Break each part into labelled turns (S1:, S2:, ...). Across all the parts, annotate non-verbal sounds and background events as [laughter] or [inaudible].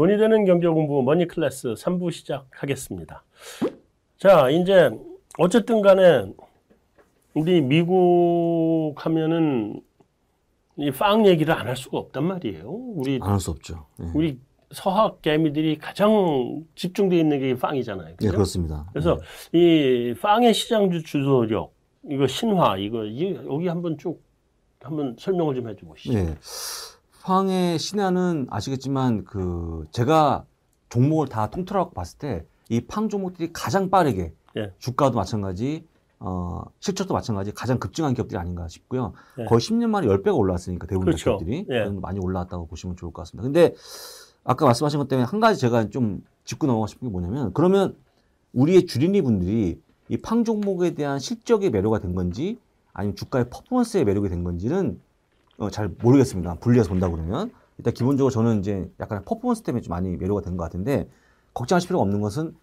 S1: 돈이 되는 경제 공부 머니 클래스 3부 시작하겠습니다. 자, 이제 어쨌든 간에 우리 미국 하면은 이빵 얘기를 안 할 수가 없단 말이에요. 우리
S2: 안 할 수 없죠. 예.
S1: 우리 서학 개미들이 가장 집중돼 있는 게 빵이잖아요.
S2: 예,
S1: 그죠?
S2: 그렇습니다.
S1: 그래서 이 빵의 시장주 주도력 이거 신화 이거 이- 여기 한번 쭉 한번 설명을 좀 해주시죠.
S2: 예. 황의 신화는 아시겠지만 그 제가 종목을 다 통틀어갖고 봤을 때 이 팡 종목들이 가장 빠르게
S1: 예.
S2: 주가도 마찬가지 어 실적도 마찬가지 가장 급증한 기업들이 아닌가 싶고요.
S1: 예.
S2: 거의 10년 만에 10배가 올랐으니까 대부분
S1: 그렇죠.
S2: 기업들이
S1: 예.
S2: 많이 올라왔다고 보시면 좋을 것 같습니다. 근데 아까 말씀하신 것 때문에 한 가지 제가 좀 짚고 넘어가고 싶은 게 뭐냐면 그러면 우리의 주린이 분들이 이 팡 종목에 대한 실적의 매료가 된 건지 아니면 주가의 퍼포먼스의 매력이 된 건지는 어, 잘 모르겠습니다. 분리해서 본다 그러면 일단 기본적으로 저는 이제 약간 퍼포먼스 때문에 좀 많이 매료가 된 것 같은데 걱정하실 필요가 없는 것은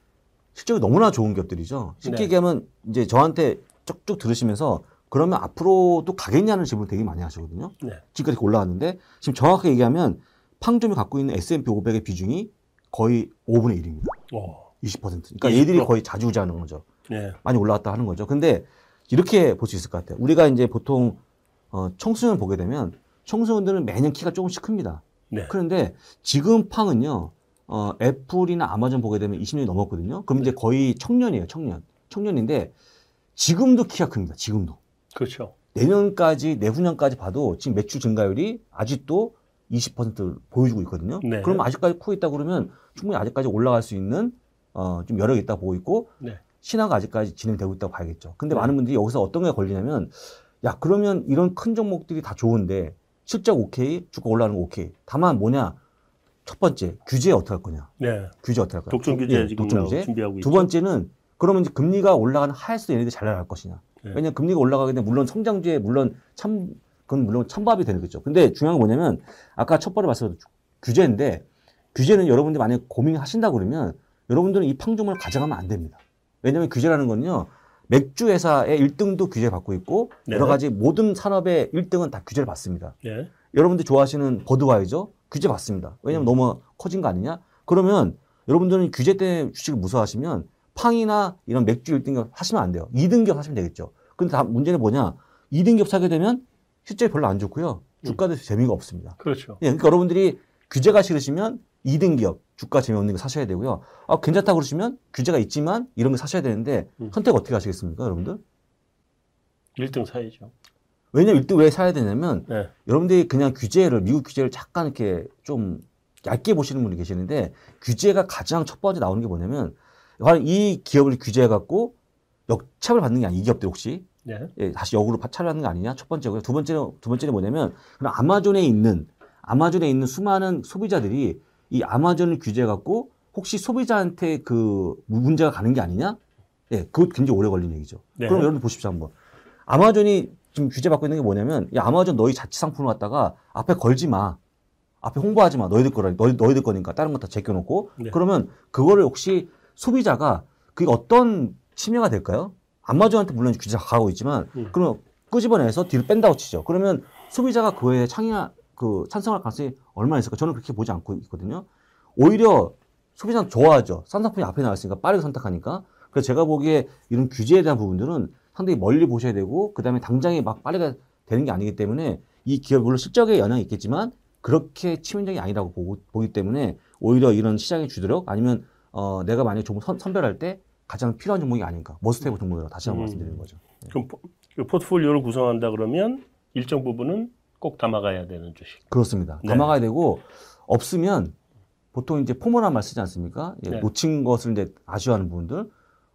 S2: 실적이 너무나 좋은 기업들이죠. 쉽게
S1: 네.
S2: 얘기하면 이제 저한테 쭉쭉 들으시면서 그러면 앞으로도 가겠냐는 질문을 되게 많이 하시거든요.
S1: 네.
S2: 지금까지 올라왔는데 지금 정확하게 얘기하면 팡점이 갖고 있는 S&P 500의 비중이 거의 5분의 1입니다.
S1: 오.
S2: 20%. 그러니까
S1: 20%.
S2: 얘들이 거의 자주 우지하는 거죠.
S1: 네.
S2: 많이 올라왔다 하는 거죠. 근데 이렇게 볼 수 있을 것 같아요. 우리가 이제 보통 어, 청소년 보게 되면 청소년들은 매년 키가 조금씩 큽니다.
S1: 네.
S2: 그런데 지금 팡은요, 어, 애플이나 아마존 보게 되면 20년이 넘었거든요. 그럼 이제 거의 청년이에요, 청년. 청년인데 지금도 키가 큽니다. 지금도.
S1: 그렇죠.
S2: 내년까지, 내후년까지 봐도 지금 매출 증가율이 아직도 20% 보여주고 있거든요.
S1: 네.
S2: 그럼 아직까지 크고 있다 그러면 충분히 아직까지 올라갈 수 있는 어, 좀 여력이 있다 보고 있고
S1: 네.
S2: 신화가 아직까지 진행되고 있다고 봐야겠죠. 근데
S1: 네.
S2: 많은 분들이 여기서 어떤 게 걸리냐면 야 그러면 이런 큰 종목들이 다 좋은데 실적 오케이, 주가 올라가는 거 오케이. 다만 뭐냐 첫 번째 규제 어떻게 할 거냐.
S1: 네.
S2: 규제 어떻게 할 거냐.
S1: 독점
S2: 두-
S1: 규제
S2: 예, 독점 규제.
S1: 준비하고
S2: 두
S1: 있죠.
S2: 번째는 그러면 이제 금리가 올라가는 하에서도 얘네들이 잘 나갈 것이냐.
S1: 네.
S2: 왜냐면 금리가 올라가게 되면 물론 성장주에 물론 참 그건 물론 찬밥이 되는 거죠. 근데 중요한 건 뭐냐면 아까 첫 번째 말씀드린 규제인데 규제는 여러분들이 만약에 고민하신다 그러면 여러분들은 이 팡종을 가져가면 안 됩니다. 왜냐하면 규제라는 건요 맥주 회사의 1등도 규제 받고 있고
S1: 네.
S2: 여러 가지 모든 산업의 1등은 다 규제를 받습니다.
S1: 네.
S2: 여러분들 좋아하시는 버드와이저 규제 받습니다. 왜냐면 너무 커진 거 아니냐? 그러면 여러분들은 규제 때문에 주식을 무서워하시면 팡이나 이런 맥주 1등급 하시면 안 돼요. 2등급 하시면 되겠죠. 근데 다 문제는 뭐냐? 2등급 사게 되면 실제 별로 안 좋고요. 주가도 재미가 없습니다.
S1: 그렇죠.
S2: 예, 그러니까 여러분들이 규제가 싫으시면 2등 기업 주가 재미없는 거 사셔야 되고요. 아, 괜찮다 그러시면 규제가 있지만 이런 거 사셔야 되는데
S1: 음.
S2: 선택 어떻게 하시겠습니까, 여러분들?
S1: 1등 사야죠.
S2: 왜냐면 1등 왜 사야 되냐면
S1: 네.
S2: 여러분들이 그냥 규제를 미국 규제를 잠깐 이렇게 좀 얇게 보시는 분이 계시는데 규제가 가장 첫 번째 나오는 게 뭐냐면 이 기업을 규제해 갖고 역차별 받는 게 아니 이 기업들 혹시
S1: 네.
S2: 예, 다시 역으로 차별하는 거 아니냐 첫 번째고요. 두 번째는 두 번째는 뭐냐면 그럼 아마존에 있는 아마존에 있는 수많은 소비자들이 이 아마존을 규제해 갖고 혹시 소비자한테 그 문제가 가는 게 아니냐? 예, 그것 굉장히 오래 걸리는 얘기죠.
S1: 네.
S2: 그럼 여러분 보십시오 한번. 아마존이 지금 규제 받고 있는 게 뭐냐면 야 아마존 너희 자체 상품을 갖다가 앞에 걸지 마. 앞에 홍보하지 마. 너희들 거라. 너희, 너희들 거니까 다른 거 다 제껴 놓고.
S1: 네.
S2: 그러면 그거를 혹시 소비자가 그게 어떤 침해가 될까요? 아마존한테 물론 규제가 가고 있지만
S1: 음.
S2: 그러면 끄집어내서 뒤로 뺀다고 치죠. 그러면 소비자가 그거에 창의하 그 찬성할 가능성이 얼마나 있을까? 저는 그렇게 보지 않고 있거든요. 오히려 소비자는 좋아하죠. 싼 상품이 앞에 나왔으니까 빠르게 선택하니까. 그래서 제가 보기에 이런 규제에 대한 부분들은 상당히 멀리 보셔야 되고 그다음에 당장에 막 빠르게 되는 게 아니기 때문에 이 기업 물론 실적에 영향이 있겠지만 그렇게 치명적이 아니라고 보고, 보기 때문에 오히려 이런 시장의 주도력 아니면 어, 내가 만약 종목 선, 선별할 때 가장 필요한 종목이 아닌가 must-have 종목이라고 다시 한번
S1: 음.
S2: 말씀드리는 거죠.
S1: 그럼 포, 그 포트폴리오를 구성한다 그러면 일정 부분은 꼭 담아가야 되는 주식.
S2: 그렇습니다.
S1: 네.
S2: 담아가야 되고 없으면 보통 이제 FOMO란 말 쓰지 않습니까? 예,
S1: 네.
S2: 놓친 것을 이제 아쉬워하는 분들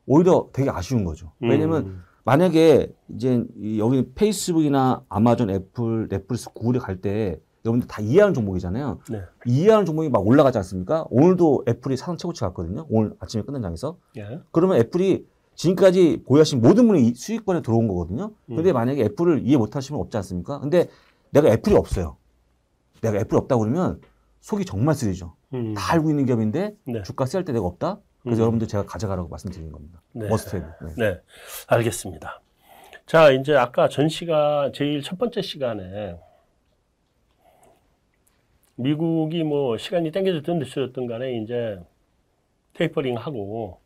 S2: 오히려 되게 아쉬운 거죠. 왜냐면
S1: 음.
S2: 만약에 이제 이 여기 페이스북이나 아마존, 애플, 넷플릭스, 구글에 갈 때 여러분들 다 이해하는 종목이잖아요.
S1: 네.
S2: 이해하는 종목이 막 올라가지 않습니까? 오늘도 애플이 사상 최고치 갔거든요. 오늘 아침에 끝난 장에서.
S1: 예.
S2: 그러면 애플이 지금까지 보유하신 모든 분이 이 수익권에 들어온 거거든요. 근데
S1: 음.
S2: 만약에 애플을 이해 못 하시면 없지 않습니까? 근데 내가 애플이 없어요. 내가 애플이 없다 그러면 속이 정말 쓰리죠.
S1: 음.
S2: 다 알고 있는 기업인데
S1: 네.
S2: 주가 세할 때 내가 없다? 그래서
S1: 음.
S2: 여러분들 제가 가져가라고 말씀드리는 겁니다.
S1: 네.
S2: must-have. 네.
S1: 네, 알겠습니다. 자, 이제 아까 전 시간 제일 첫 번째 시간에 미국이 뭐 시간이 땡겨졌든 늦춰졌든 간에 이제 테이퍼링 하고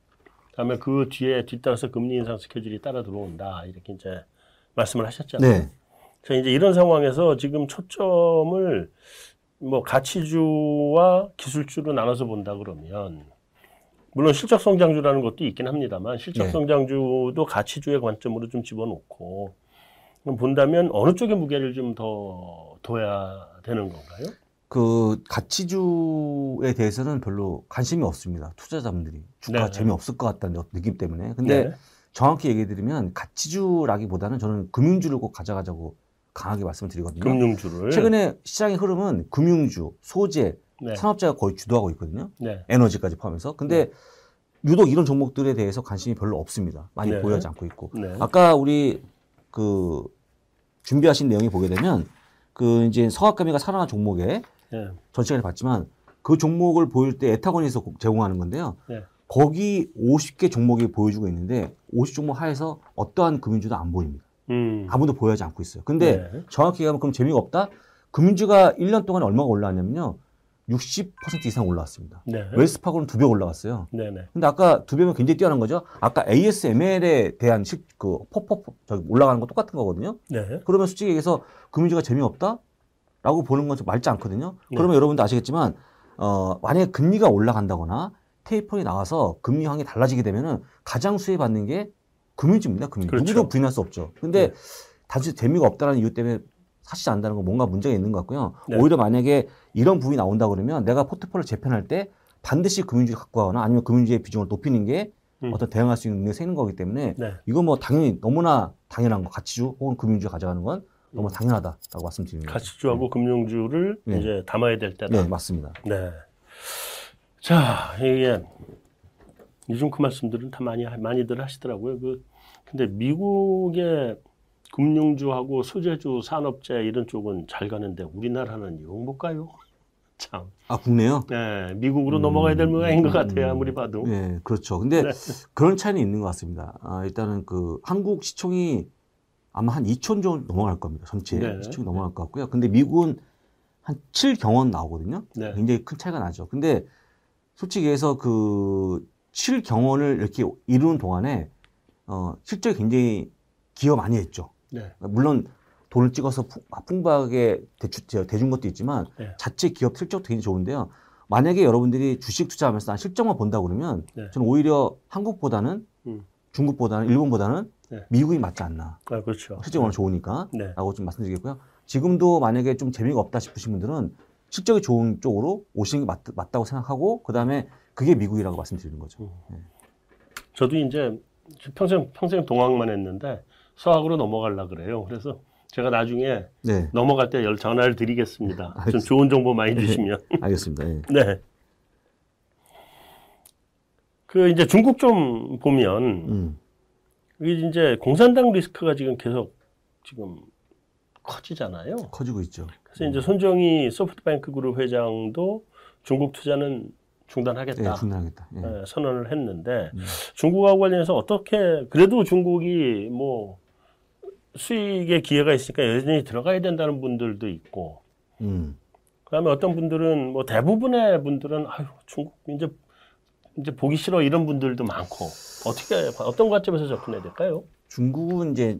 S1: 그다음에 그 뒤에 뒤따라서 금리 인상 스케줄이 따라 들어온다 이렇게 이제 말씀을 하셨잖아요.
S2: 네.
S1: 자 이제 이런 상황에서 지금 초점을 뭐 가치주와 기술주로 나눠서 본다 그러면 물론 실적 성장주라는 것도 있긴 합니다만 실적
S2: 네.
S1: 성장주도 가치주의 관점으로 좀 집어넣고 본다면 어느 쪽에 무게를 좀 더 둬야 되는 건가요?
S2: 그 가치주에 대해서는 별로 관심이 없습니다. 투자자분들이 주가
S1: 네.
S2: 재미없을 것 같다는 느낌 때문에. 근데 정확히 얘기해 드리면 가치주라기보다는 저는 금융주를 꼭 가져가자고 강하게 말씀을 드리거든요.
S1: 금융주를
S2: 최근에 시장의 흐름은 금융주, 소재,
S1: 네.
S2: 산업재가 거의 주도하고 있거든요.
S1: 네.
S2: 에너지까지 포함해서. 근데 유독 이런 종목들에 대해서 관심이 별로 없습니다. 많이
S1: 네.
S2: 보여지 않고 있고.
S1: 네.
S2: 아까 우리 그 준비하신 내용이 보게 되면 그 이제 서학감이가 살아난 종목에
S1: 네.
S2: 전 시간에 봤지만 그 종목을 보일 때 에타곤에서 고- 제공하는 건데요.
S1: 네.
S2: 거기 50개 종목이 보여주고 있는데 50종목 하에서 어떠한 금융주도 안 보입니다.
S1: 음.
S2: 아무도 보여하지 않고 있어요. 근데
S1: 네.
S2: 정확히 얘기하면 그럼 재미가 없다? 금융주가 1년 동안에 얼마가 올라왔냐면요. 60% 이상 올라왔습니다.
S1: 네.
S2: 웰스파고는 두 배 올라갔어요.
S1: 네 네.
S2: 근데 아까 두 배면 굉장히 뛰어난 거죠. 아까 ASML에 대한 실, 그, 포포, 저기 올라가는 거 똑같은 거거든요.
S1: 네.
S2: 그러면 솔직히 얘기해서 금융주가 재미없다? 라고 보는 건좀 맑지 않거든요.
S1: 네.
S2: 그러면 여러분도 아시겠지만, 어, 만약에 금리가 올라간다거나 테이퍼이 나와서 금리 항이 달라지게 되면은 가장 수혜받는 게 금융주입니다. 금융.
S1: 그렇죠.
S2: 누구도 부인할 수 없죠. 근데
S1: 네.
S2: 단지 재미가 없다는 이유 때문에 사시지 않는다는 건 뭔가 문제가 있는 것 같고요.
S1: 네.
S2: 오히려 만약에 이런 부분이 나온다 그러면 내가 포트폴리오를 재편할 때 반드시 금융주를 갖고 가거나 아니면 금융주의 비중을 높이는 게
S1: 음.
S2: 어떤 대응할 수 있는 능력이 생기는 거기 때문에
S1: 네.
S2: 이거 뭐 당연히 너무나 당연한 거 가치주 혹은 금융주 가져가는 건 너무 당연하다라고 말씀드리는 거죠.
S1: 음. 가치주하고 금융주를
S2: 네.
S1: 이제 담아야 될 때다.
S2: 네, 맞습니다.
S1: 네. 자, 이게 요즘 그 말씀들은 다 많이 많이들 하시더라고요. 그 근데 미국의 금융주하고 소재주, 산업재 이런 쪽은 잘 가는데 우리나라는 영 못 가요. 참.
S2: 아, 국내요?
S1: 네, 미국으로 넘어가야 될 모양인 것 같아요. 아무리 봐도.
S2: 네, 그렇죠. 근데
S1: 네.
S2: 그런 차이는 있는 것 같습니다. 아, 일단은 그 한국 시총이 아마 한 2천 정도 넘어갈 겁니다. 전체
S1: 네.
S2: 시총이 넘어갈 것 같고요. 근데 미국은 한 7경원 나오거든요.
S1: 네.
S2: 굉장히 큰 차이가 나죠. 근데 솔직히 해서 그 7경원을 이렇게 이루는 동안에 어, 실적이 굉장히 기여 많이 했죠.
S1: 네.
S2: 물론 돈을 찍어서 풍- 풍부하게 대주, 저, 대준 것도 있지만
S1: 네.
S2: 자체 기업 실적도 굉장히 좋은데요. 만약에 여러분들이 주식 투자하면서 난 실적만 본다 그러면
S1: 네.
S2: 저는 오히려 한국보다는
S1: 음.
S2: 중국보다는 일본보다는
S1: 네.
S2: 미국이 맞지 않나.
S1: 아, 그렇죠.
S2: 실적이 워낙 좋으니까
S1: 네.
S2: 라고 좀 말씀드리겠고요. 지금도 만약에 좀 재미가 없다 싶으신 분들은 실적이 좋은 쪽으로 오시는 게 맞, 맞다고 생각하고 그 다음에 그게 미국이라고 말씀드리는 거죠.
S1: 저도 이제 평생 평생 동학만 했는데 서학으로 넘어가려 그래요. 그래서 제가 나중에
S2: 네.
S1: 넘어갈 때 열 전화를 드리겠습니다. [laughs] 좀
S2: 알겠습니다.
S1: 좋은 정보 많이 주시면.
S2: 알겠습니다. 예. [laughs]
S1: 네. 그 이제 중국 좀 보면
S2: 음.
S1: 이게 이제 공산당 리스크가 지금 계속 지금 커지잖아요.
S2: 커지고 있죠.
S1: 그래서 이제 손정희 소프트뱅크 그룹 회장도 중국 투자는 중단하겠다.
S2: 예, 중단하겠다. 예.
S1: 예, 선언을 했는데
S2: 음.
S1: 중국하고 관련해서 어떻게 그래도 중국이 뭐 수익의 기회가 있으니까 여전히 들어가야 된다는 분들도 있고
S2: 음.
S1: 그다음에 어떤 분들은 뭐 대부분의 분들은 아유 중국 이제 이제 보기 싫어 이런 분들도 많고 어떻게 어떤 관점에서 접근해야 될까요?
S2: 중국은 이제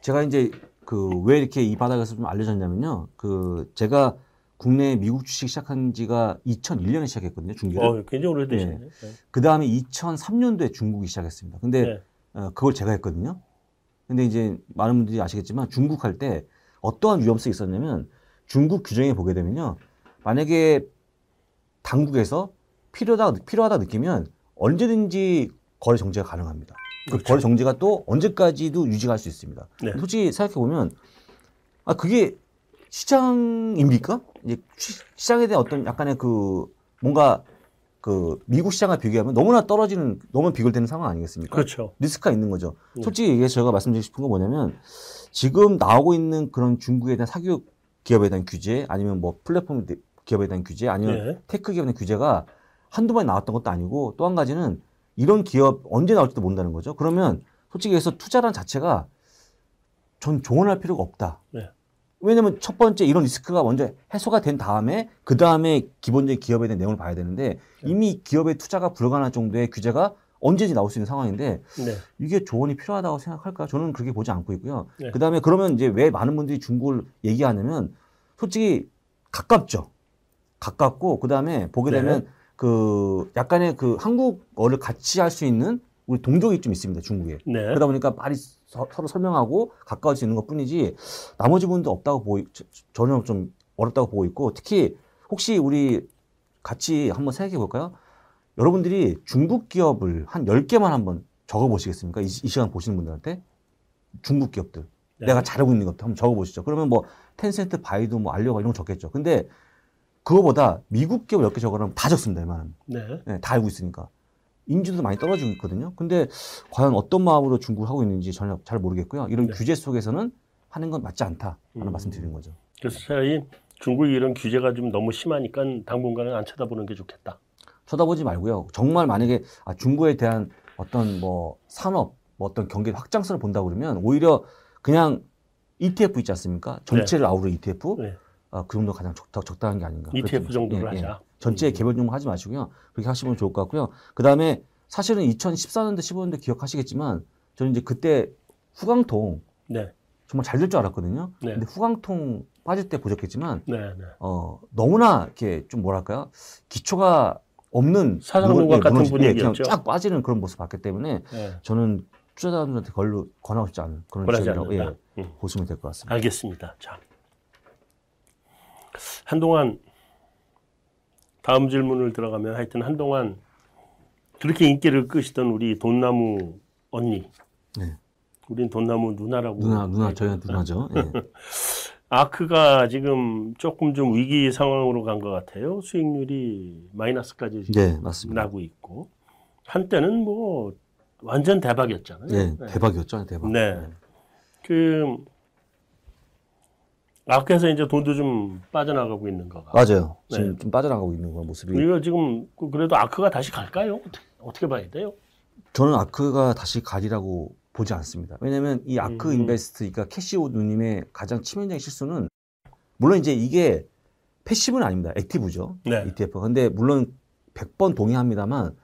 S2: 제가 이제 그 왜 이렇게 이 바닥에서 좀 알려졌냐면요. 그 제가 국내 미국 주식 시작한 지가 2001년에 시작했거든요. 중기를.
S1: 어, 굉장히 오래되시네요. 네.
S2: 그 다음에 2003년도에 중국이 시작했습니다. 근데
S1: 네.
S2: 어, 그걸 제가 했거든요. 근데 이제 많은 분들이 아시겠지만 중국 할 때 어떠한 위험성이 있었냐면 중국 규정에 보게 되면요. 만약에 당국에서 필요하다, 필요하다 느끼면 언제든지 거래 정지가 가능합니다. 그
S1: 그렇죠.
S2: 거래 정지가 또 언제까지도 유지할 수 있습니다.
S1: 네.
S2: 솔직히 생각해보면 아, 그게 시장입니까? 이제 시- 시장에 대한 어떤 약간의 그 뭔가 그 미국 시장과 비교하면 너무나 떨어지는 너무 비교되는 상황 아니겠습니까?
S1: 그렇죠.
S2: 리스크가 있는 거죠.
S1: 네.
S2: 솔직히 얘기해서 제가 말씀드리고 싶은 건 뭐냐면 지금 나오고 있는 그런 중국에 대한 사교육 기업에 대한 규제 아니면 뭐 플랫폼 대- 기업에 대한 규제 아니면
S1: 네.
S2: tech 기업에 대한 규제가 한두 번에 나왔던 것도 아니고 또 한 가지는 이런 기업 언제 나올지도 모른다는 거죠. 그러면 솔직히 해서 투자란 자체가 전 조언할 필요가 없다.
S1: 네.
S2: 왜냐면 첫 번째 이런 리스크가 먼저 해소가 된 다음에 그 다음에 기본적인 기업에 대한 내용을 봐야 되는데 이미 기업의 투자가 불가능할 정도의 규제가 언제든지 나올 수 있는 상황인데
S1: 네.
S2: 이게 조언이 필요하다고 생각할까? 저는 그렇게 보지 않고 있고요.
S1: 네.
S2: 그 다음에 그러면 이제 왜 많은 분들이 중국을 얘기하냐면 솔직히 가깝죠. 가깝고 그 다음에 보게
S1: 네.
S2: 되면 그 약간의 그 한국어를 같이 할 수 있는 우리 동족이 좀 있습니다. 중국에.
S1: 네.
S2: 그러다 보니까 말이 서, 로 설명하고 있는 것 뿐이지 나머지 분도 없다고 보이, 저- 전혀 좀 어렵다고 보고 있고 특히 혹시 우리 같이 한번 생각해 볼까요? 여러분들이 중국 기업을 한 10개만 한번 적어 보시겠습니까? 이, 이 시간 보시는 분들한테 중국 기업들
S1: 네.
S2: 내가 잘하고 있는 것도 한번 적어 보시죠. 그러면 뭐 텐센트, 바이두, 뭐 알리오가 이런 거 적겠죠. 근데 그거보다 미국 기업 10개 적으면 다 적습니다. 이만은.
S1: 네.
S2: 네, 다 알고 있으니까. 인지도 많이 떨어지고 있거든요. 근데 과연 어떤 마음으로 중국을 하고 있는지 전혀 잘 모르겠고요. 이런
S1: 네.
S2: 규제 속에서는 하는 건 맞지 않다라는
S1: 음.
S2: 말씀 드리는 거죠.
S1: 그래서 차라리 중국이 이런 규제가 좀 너무 심하니까 당분간은 안 쳐다보는 게 좋겠다.
S2: 쳐다보지 말고요. 정말 만약에 아, 중국에 대한 어떤 뭐 산업, 뭐 어떤 경기 확장성을 본다 그러면 오히려 그냥 ETF 있지 않습니까? 전체를 아우르 ETF.
S1: 네.
S2: 아, 그 정도 가장 적, 적당한 게 아닌가.
S1: ETF 정도로
S2: 예, 예.
S1: 하자.
S2: 전체
S1: 음.
S2: 개별 종목 하지 마시고요. 그렇게 하시면 좋을 것 같고요. 그 다음에 사실은 2014년도, 15년도 기억하시겠지만 저는 이제 그때 후광통
S1: 네.
S2: 정말 잘 될 줄 알았거든요.
S1: 네.
S2: 근데 후광통 빠질 때 보셨겠지만
S1: 네. 네.
S2: 어, 너무나 이렇게 좀 뭐랄까요? 기초가 없는
S1: 사상공각
S2: 예,
S1: 같은
S2: 무너지- 예, 그냥
S1: 분위기였죠.
S2: 쫙 빠지는 그런 모습 봤기 때문에
S1: 네.
S2: 저는 투자자들한테 걸로 권하고 싶지 않은 그런
S1: 않는다.
S2: 예,
S1: 음.
S2: 보시면 될 것 같습니다.
S1: 알겠습니다. 자, 한동안 다음 질문을 들어가면 하여튼 한동안 그렇게 인기를 끄시던 우리 돈나무 언니.
S2: 네.
S1: 우린 돈나무 누나라고.
S2: 누나, 누나, 저희한테 누나죠. 예. [laughs]
S1: 아크가 지금 조금 좀 위기 상황으로 간 것 같아요. 수익률이 마이너스까지
S2: 네, 맞습니다.
S1: 나고 있고 한때는 뭐 완전 대박이었잖아요.
S2: 예,
S1: 네.
S2: 대박이었죠, 대박.
S1: 네. 그 아크에서 이제 돈도 좀 빠져나가고 있는 거가.
S2: 맞아요. 지금
S1: 네.
S2: 좀 빠져나가고 있는 그런 모습이.
S1: 이거 지금 그- 그래도 ARK가 다시 갈까요? 어떻게, 어떻게 봐야 돼요?
S2: 저는 ARK가 다시 가리라고 보지 않습니다. 왜냐하면 이 ARK
S1: 음.
S2: Invest, 그러니까 캐시 우드 님의 가장 치명적인 실수는 물론 이제 이게 passive는 아닙니다. active죠.
S1: 네.
S2: ETF. 근데 물론 100번 동의합니다만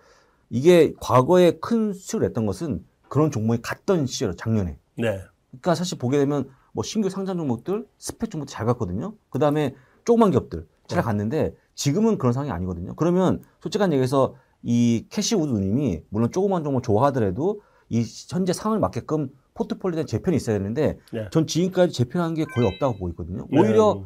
S2: 이게 과거에 큰 수익을 냈던 것은 그런 종목이 갔던 시절 작년에.
S1: 네.
S2: 그러니까 사실 보게 되면 뭐 신규 상장 종목들, SPAC 종목들 잘 갔거든요. 그 다음에 조그만 기업들 잘
S1: 네.
S2: 갔는데 지금은 그런 상황이 아니거든요. 그러면 솔직한 얘기해서 이 캐시 우드 님이 물론 조그만 종목 좋아하더라도 이 현재 상황을 맞게끔 포트폴리오에 재편이 있어야 되는데
S1: 네.
S2: 전 지금까지 재편한 게 거의 없다고 보이거든요.
S1: 네.
S2: 오히려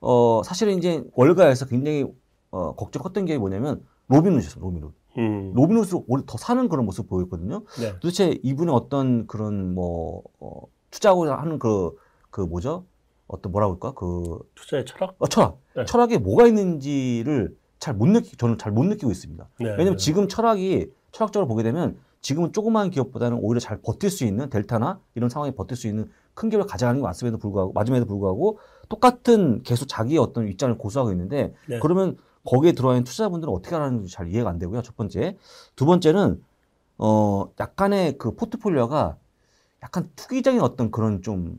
S2: 어 사실은 이제 월가에서 굉장히 어 걱정 컸던 게 뭐냐면 로빈훗이었어요. 로빈훗.
S1: 음.
S2: 로빈훗으로 오히려 더 사는 그런 모습 보였거든요.
S1: 네.
S2: 도대체 이분의 어떤 그런 뭐 어, 투자하고 하는 그, 그 뭐죠? 어떤 뭐라고 할까? 그
S1: 투자의 철학?
S2: 어, 철학.
S1: 네.
S2: 철학에 뭐가 있는지를 잘 못 느끼, 저는 잘 못 느끼고 있습니다.
S1: 네.
S2: 왜냐면 지금 철학이 철학적으로 보게 되면 지금은 조그마한 기업보다는 오히려 잘 버틸 수 있는 델타나 이런 상황에 버틸 수 있는 큰 기업을 가져가는 게 맞음에도 불구하고 맞음에도 불구하고 똑같은 계속 자기의 어떤 입장을 고수하고 있는데
S1: 네.
S2: 그러면 거기에 들어와 있는 투자자분들은 어떻게 하는지 잘 이해가 안 되고요. 첫 번째. 두 번째는 어 약간의 그 포트폴리오가 약간 투기적인 어떤 그런 좀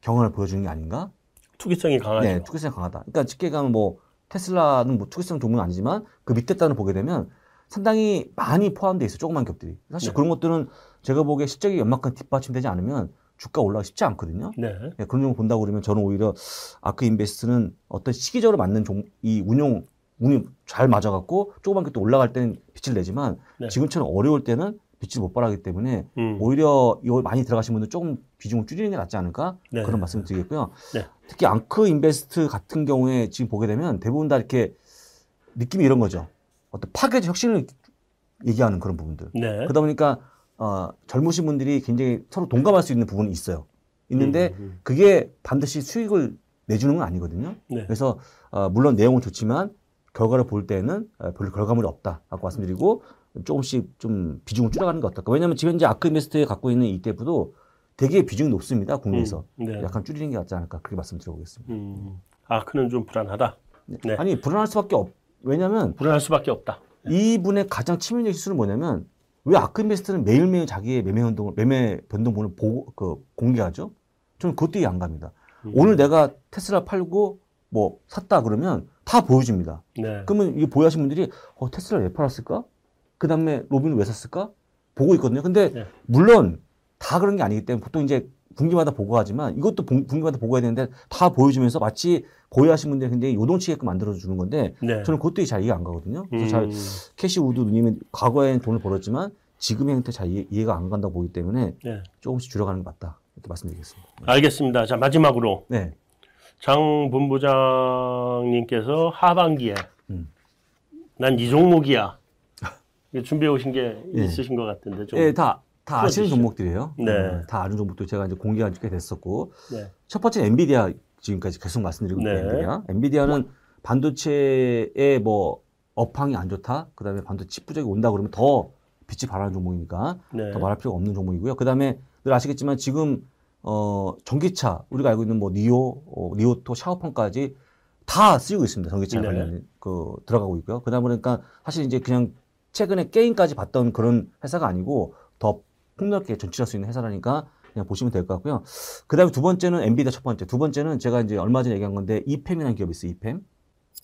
S2: 경험을 보여주는 게 아닌가?
S1: 투기성이 강하죠.
S2: 네, 투기성이 강하다. 그러니까 쉽게 가면 뭐 테슬라는 뭐 투기성 종목은 아니지만 그 밑에 단을 보게 되면 상당히 많이 포함되어 있어요. 조그만 기업들이. 사실
S1: 네.
S2: 그런 것들은 제가 보기에 실적이 연막한 뒷받침되지 않으면 주가 올라가기 쉽지 않거든요.
S1: 네.
S2: 네, 그런 종목 본다고 그러면 저는 오히려 아크 인베스트는 어떤 시기적으로 맞는 종, 이 운용, 운이 잘 맞아갖고 조그만 기업도 올라갈 때는 빛을 내지만
S1: 네.
S2: 지금처럼 어려울 때는 빛을 못 발하기 때문에
S1: 음.
S2: 오히려 이거 많이 들어가신 분들 조금 비중을 줄이는 게 낫지 않을까
S1: 네.
S2: 그런 말씀 드리겠고요.
S1: 네.
S2: 특히 앙크 인베스트 같은 경우에 지금 보게 되면 대부분 다 이렇게 느낌이 이런 거죠. 어떤 파괴적 혁신을 얘기하는 그런 부분들.
S1: 네.
S2: 그러다 보니까 어, 젊으신 분들이 굉장히 서로 동감할 수 있는 부분이 있어요. 있는데
S1: 음, 음.
S2: 그게 반드시 수익을 내주는 건 아니거든요.
S1: 네.
S2: 그래서 어, 물론 내용은 좋지만 결과를 볼 때는 어, 별로 결과물이 없다라고 말씀드리고 조금씩 좀 비중을 줄여가는 게 어떨까. 왜냐하면 지금 현재 아크 인베스트에 갖고 있는 ETF도 되게 비중이 높습니다. 국내에서.
S1: 음, 네.
S2: 약간 줄이는 게 낫지 않을까 그렇게 말씀드려보겠습니다.
S1: 음. 아크는 좀 불안하다. 네.
S2: 아니 불안할 수밖에 없. 왜냐하면
S1: 불안할 수밖에 없다.
S2: 이분의 가장 치명적인 실수는 뭐냐면 왜 아크 인베스트는 매일매일 자기의 매매 변동을 매매 변동분을 보고 그 공개하죠? 저는 그것도 이해 안 갑니다.
S1: 음.
S2: 오늘 내가 테슬라 팔고 뭐 샀다 그러면 다 보여줍니다.
S1: 네.
S2: 그러면 이게 보유하신 분들이 어, 테슬라 왜 팔았을까? 그 다음에 로빈은 왜 샀을까? 보고 있거든요. 근데
S1: 네.
S2: 물론 다 그런 게 아니기 때문에 보통 이제 분기마다 보고하지만 이것도 분- 분기마다 보고해야 되는데 다 보여주면서 마치 보유하신 분들이 굉장히 요동치게끔 만들어 주는 건데
S1: 네.
S2: 저는 그것도 잘 이해가 안 가거든요. 그래서 잘
S1: 음.
S2: 캐시 우드 누님은 과거에는 돈을 벌었지만 지금의 형태 잘 이해, 이해 가 안 간다고 보기 때문에
S1: 네.
S2: 조금씩 줄여가는 게 맞다 이렇게 말씀드리겠습니다.
S1: 알겠습니다. 자 마지막으로
S2: 네,
S1: 장 본부장님께서 하반기에
S2: 음.
S1: 난이 종목이야 [laughs] 준비해 오신 게
S2: 예.
S1: 있으신 것 같은데 좀.
S2: 예, 다, 다 아시는
S1: 풀어주시죠.
S2: 종목들이에요.
S1: 네.
S2: 어, 다 아는 종목들 제가 이제 공개한 지꽤 됐었고
S1: 네.
S2: 첫 번째 엔비디아 지금까지 계속 말씀드리고 있는
S1: 네.
S2: 엔비디아. 엔비디아는 반도체의 뭐 업황이 안 좋다. 그다음에 반도체 칩 부족이 온다 그러면 더 빛이 발하는 종목이니까
S1: 네.
S2: 더 말할 필요가 없는 종목이고요. 그다음에 늘 아시겠지만 지금 어 전기차 우리가 알고 있는 뭐 니오, 어, 리오토, 샤오펑까지 다 쓰이고 있습니다. 전기차
S1: 네.
S2: 관련 그 들어가고 있고요. 그다음 보니까 사실 이제 그냥 최근에 게임까지 봤던 그런 회사가 아니고 더 폭넓게 진출할 수 있는 회사라니까 그냥 보시면 될 것 같고요. 그 다음에 두 번째는 엔비디아 첫 번째, 두 번째는 제가 이제 얼마 전에 얘기한 건데 EPAM이라는 기업이 있어요. EPAM.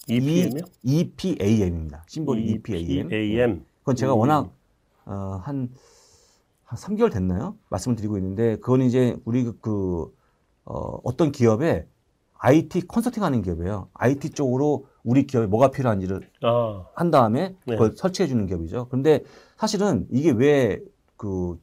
S1: EPAM이요?
S2: EPAM입니다. 심볼이 EPAM.
S1: EPAM.
S2: 그건 제가
S1: 음.
S2: 워낙 어, 한, 한 3개월 됐나요? 말씀을 드리고 있는데 그건 이제 우리 그, 그 어, 어떤 기업에 IT 컨설팅 하는 기업이에요. IT 쪽으로 우리 기업에 뭐가 필요한지를
S1: 아,
S2: 한 다음에
S1: 네.
S2: 그걸 설치해 주는 기업이죠. 그런데 사실은 이게 왜 그,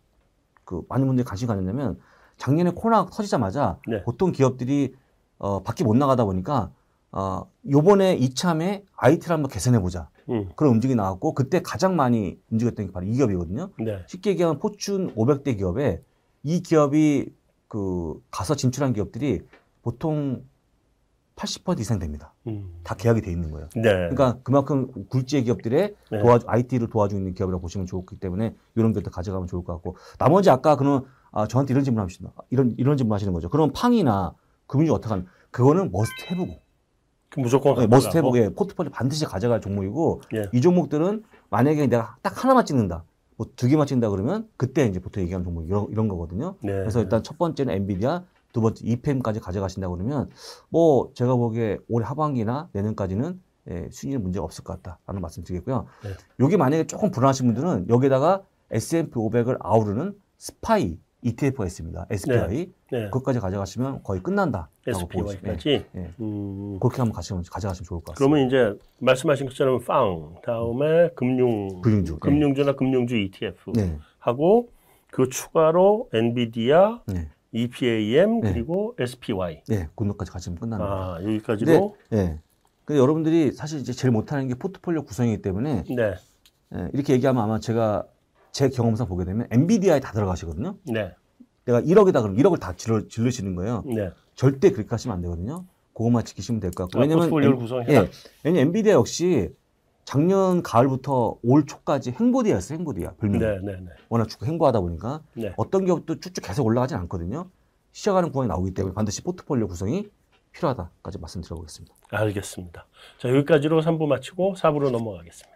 S2: 그 많은 분들이 관심 가졌냐면 작년에 코로나 터지자마자
S1: 네.
S2: 보통 기업들이 어, 밖에 못 나가다 보니까 어, 요번에 이참에 IT를 한번 개선해 보자.
S1: 음,
S2: 그런 움직임이 나왔고 그때 가장 많이 움직였던 게 바로 이 기업이거든요.
S1: 네.
S2: 쉽게 얘기하면 포춘 500대 기업에 이 기업이 그 가서 진출한 기업들이 보통 80% 이상 됩니다.
S1: 음,
S2: 다 계약이 돼 있는 거예요.
S1: 네.
S2: 그러니까 그만큼 굴지의 기업들의
S1: 네.
S2: 도와주 IT를 도와주고 있는 기업이라고 보시면 좋기 때문에 이런 것들 가져가면 좋을 것 같고 나머지 아까 그런 아, 저한테 이런 질문 하시는 이런 이런 질문 하시는 거죠. 그럼 팡이나 금융이 어떻게 하는 그거는 must 해보고
S1: 그 무조건
S2: 네,
S1: must
S2: 해보고 포트폴리오 반드시 가져갈 종목이고
S1: 예.
S2: 이 종목들은 만약에 내가 딱 하나만 찍는다 뭐 두 개만 찍는다 그러면 그때 이제 보통 얘기하는 종목 이런, 이런 거거든요.
S1: 네.
S2: 그래서 일단 첫 번째는 엔비디아, 두 번째 EPAM까지 가져가신다 그러면 뭐 제가 보기에 올해 하반기나 내년까지는 예, 순위는 문제가 없을 것 같다라는 말씀 드리겠고요.
S1: 네.
S2: 여기 만약에 조금 불안하신 분들은 여기다가 S&P 500을 아우르는 스파이 ETF가 있습니다. SPY.
S1: 네.
S2: 그것까지 가져가시면 거의 끝난다.
S1: SPY까지.
S2: 예, 예.
S1: 음,
S2: 그렇게 한번 가져가시면, 가져가시면 좋을 것 같습니다.
S1: 그러면 이제 말씀하신 것처럼 빵 다음에 금융
S2: 금융주, 네.
S1: 금융주나 금융주 ETF
S2: 네.
S1: 하고 그 추가로 엔비디아,
S2: 네.
S1: EPAM
S2: 네.
S1: 그리고 SPY.
S2: 네, 그것까지 가시면 끝납니다.
S1: 아 여기까지로.
S2: 예. 근데 여러분들이 사실 이제 제일 못하는 게 포트폴리오 구성이기 때문에
S1: 네.
S2: 예, 이렇게 얘기하면 아마 제가 제 경험상 보게 되면 엔비디아에 다 들어가시거든요.
S1: 네.
S2: 내가 1억이다 그러면 1억을 다 질러, 질르시는 거예요.
S1: 네.
S2: 절대 그렇게 하시면 안 되거든요. 그것만 지키시면 될 것 같고.
S1: 아,
S2: 왜냐면
S1: 포트폴리오를
S2: 엔-
S1: 구성해라.
S2: 예, 왜냐면 엔비디아 역시 작년 가을부터 올 초까지 행보디아였어요. 행보디아 별명.
S1: 네. 네. 네.
S2: 워낙 쭉 행보하다 보니까
S1: 네.
S2: 어떤 기업도 쭉쭉 계속 올라가진 않거든요. 시작하는 구간이 나오기 때문에 반드시 포트폴리오 구성이 필요하다까지 말씀드려보겠습니다.
S1: 알겠습니다. 자 여기까지로 3부 마치고 4부로 넘어가겠습니다.